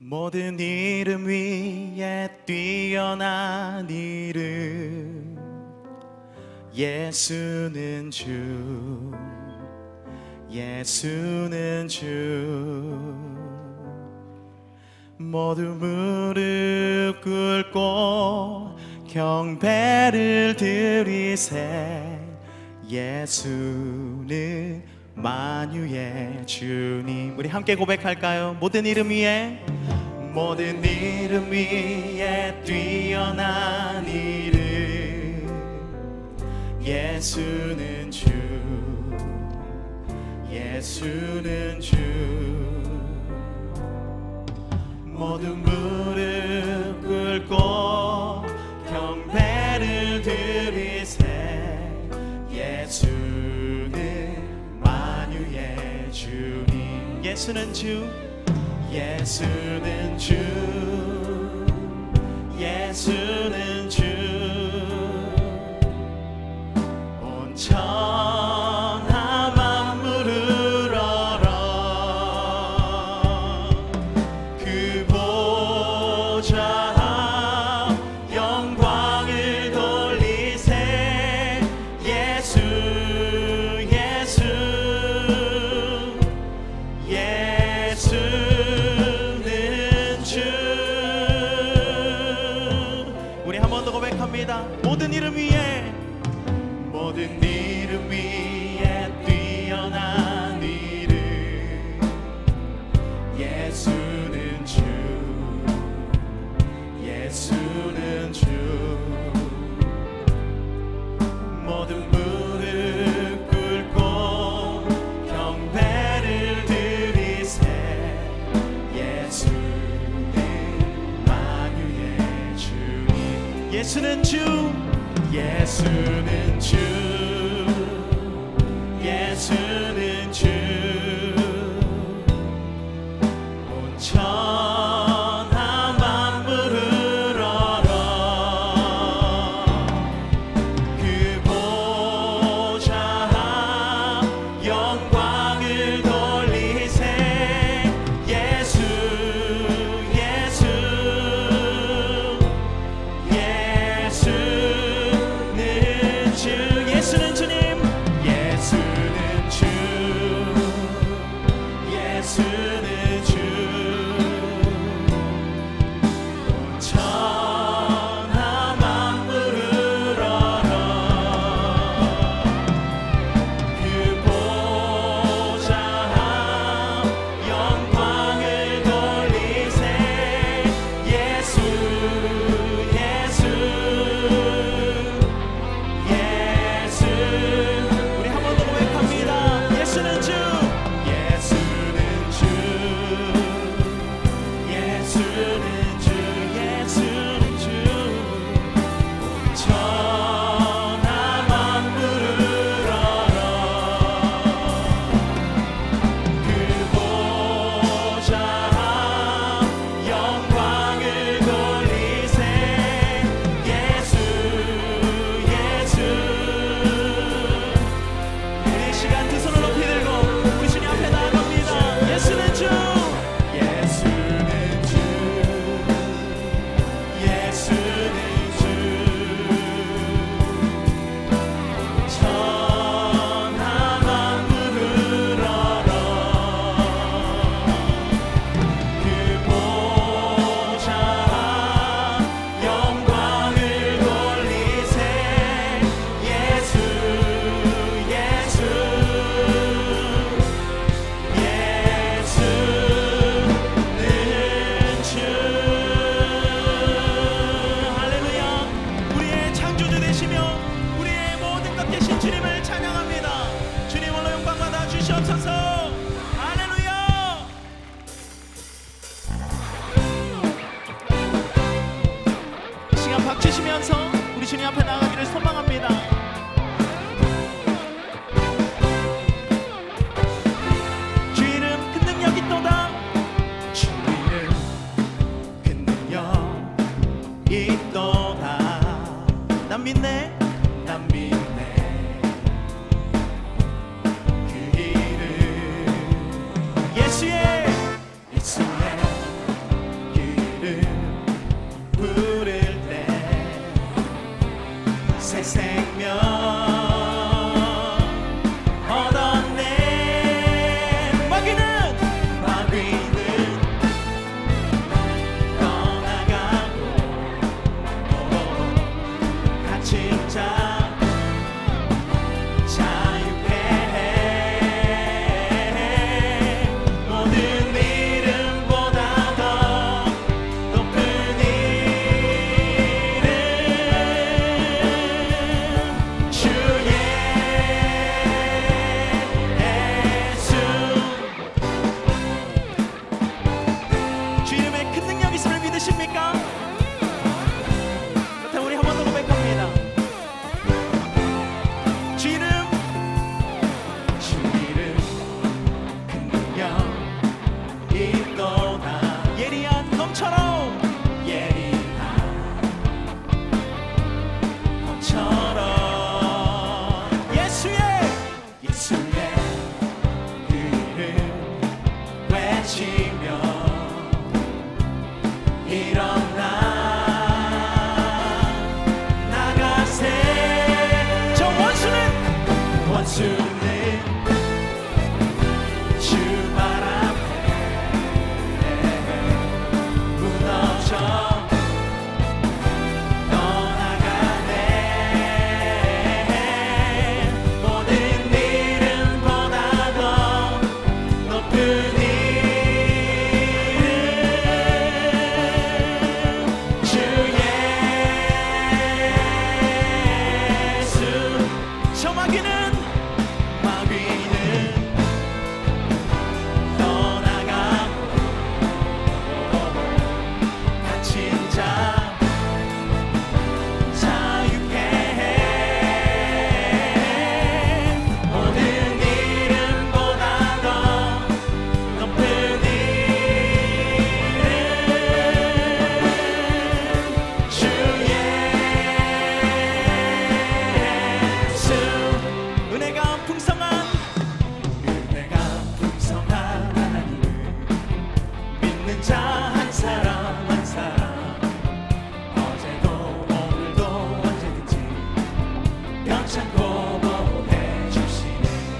모든 이름 위에 뛰어난 이름. 예수는 주 예수는 주. 모두 무릎 꿇고 경배를 드리세. 예수는 만유의 주님. 우리 함께 고백할까요? 모든 이름 위에. 모든 이름 위에 뛰어난 이름. 예수는 주 예수는 주. 모든 무릎 꿇고 경배를 드리세. 예수는 만유의 주님. 예수는 주. 예수는 주.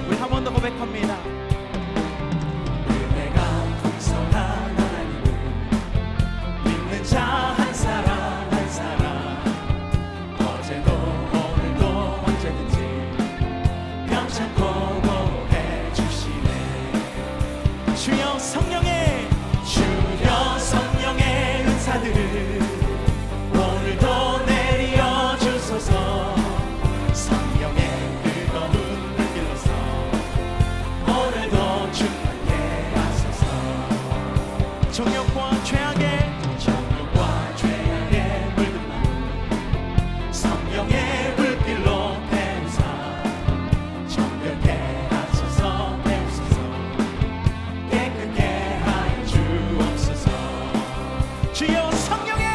우리 한 번 더 고백합니다 정욕과 죄악의 정욕과 물든 마음 성령의 불길로 태우사. 정결케 하소서 태우소서. 깨끗게 하여 주옵소서. 주여 성령의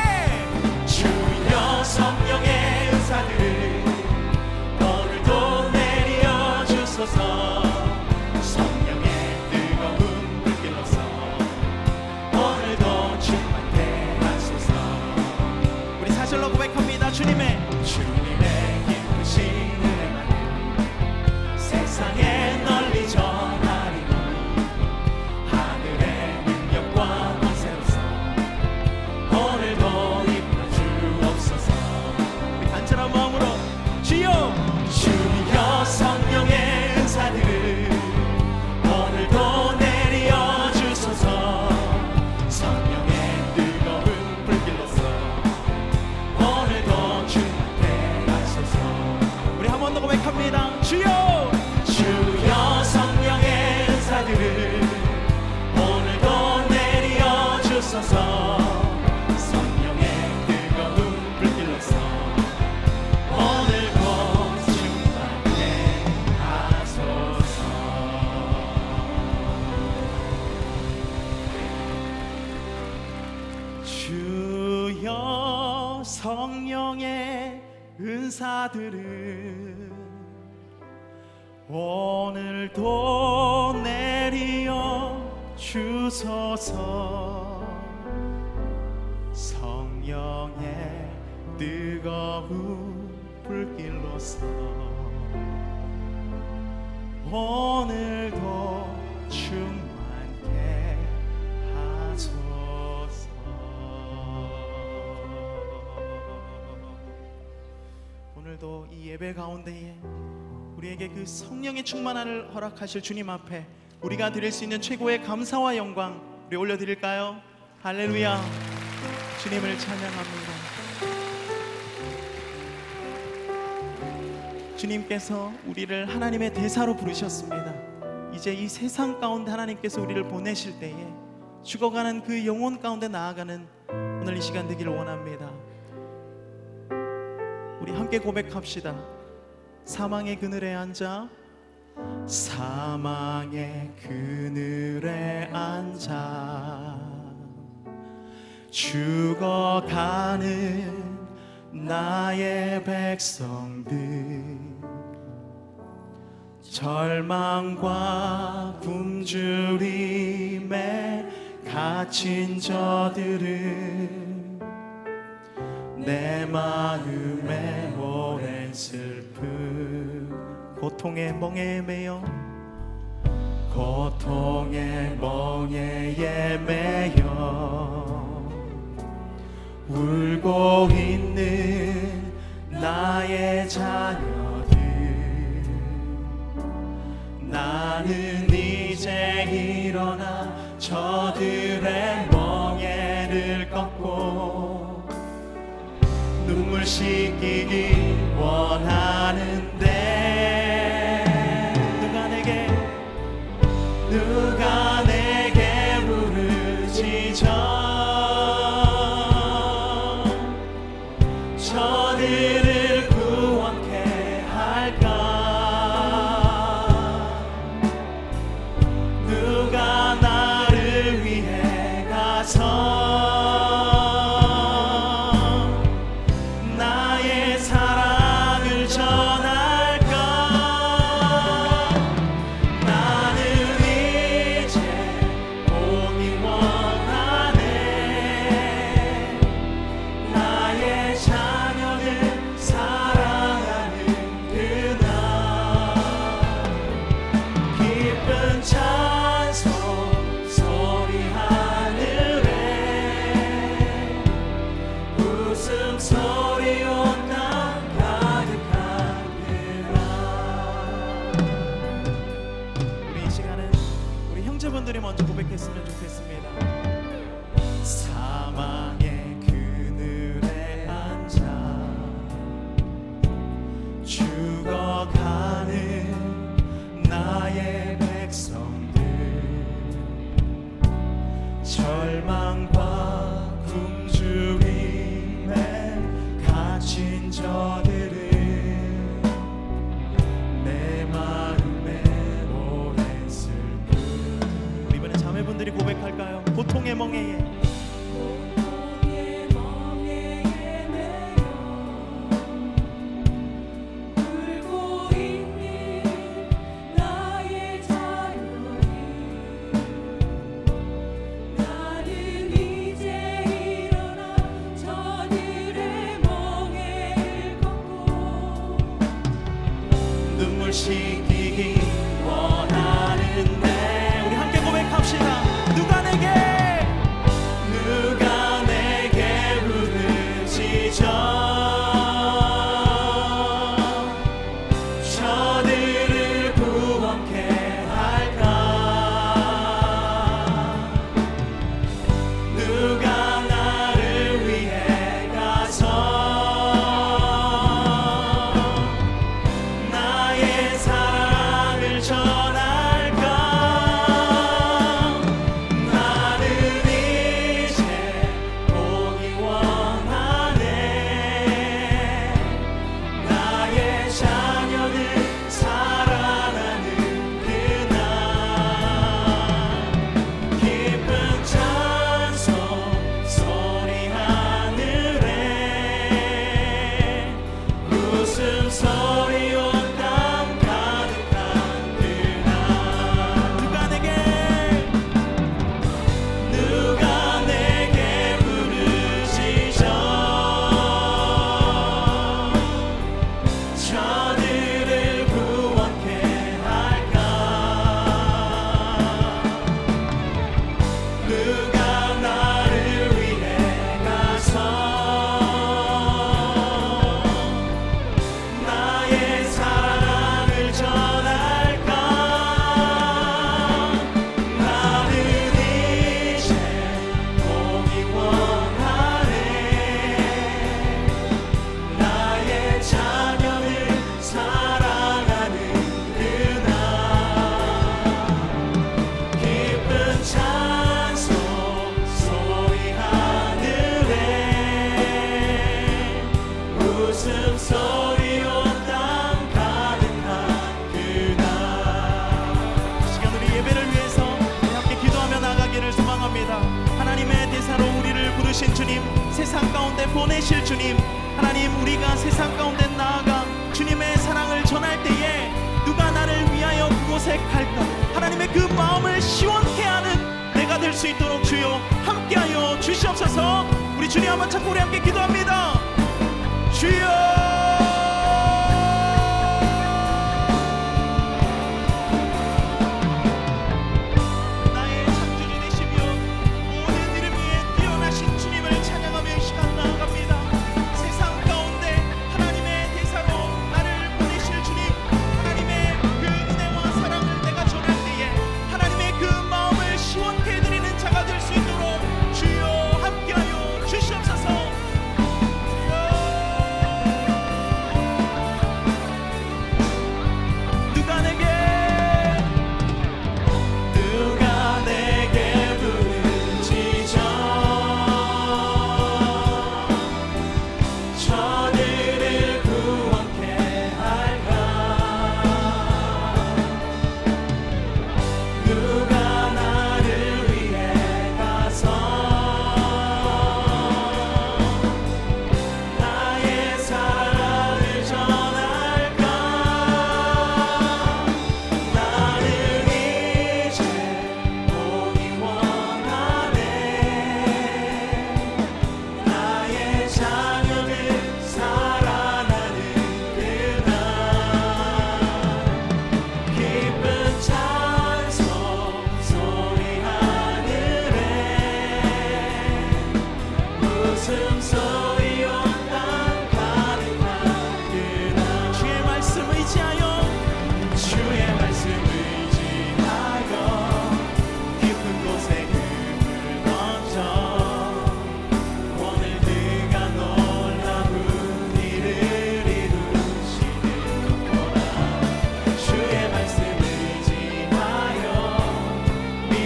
주여 성령의 은사들을 오늘도 내려 주소서 사절로 고백합니다. 주님의 주님 은사들을 오늘도 내리어 주소서. 성령의 뜨거운 불길로서 오늘도 오늘도 이 예배 가운데에 우리에게 그 성령의 충만함을 허락하실 주님 앞에 우리가 드릴 수 있는 최고의 감사와 영광 우리 올려드릴까요? 할렐루야. 주님을 찬양합니다. 주님께서 우리를 하나님의 대사로 부르셨습니다. 이제 이 세상 가운데 하나님께서 우리를 보내실 때에 죽어가는 그 영혼 가운데 나아가는 오늘 이 시간 되기를 원합니다. 우리 함께 고백합시다. 사망의 그늘에 앉아. 사망의 그늘에 앉아. 죽어가는 나의 백성들. 절망과 굶주림에 갇힌 저들을 내 마음에 오랜 슬픔. 고통에 멍에 매여 고통에 멍에 매여. 울고 있는 나의 자녀들. 나는 이제 일어나 저들의 씻기기 원하 여러분들이 먼저 고백했으면 좋겠습니다. 사망 고통의 멍에 수 있도록 주여 함께하여 주시옵소서. 우리 주님 한번 찾고 우리 함께 기도합니다. 주여!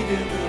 give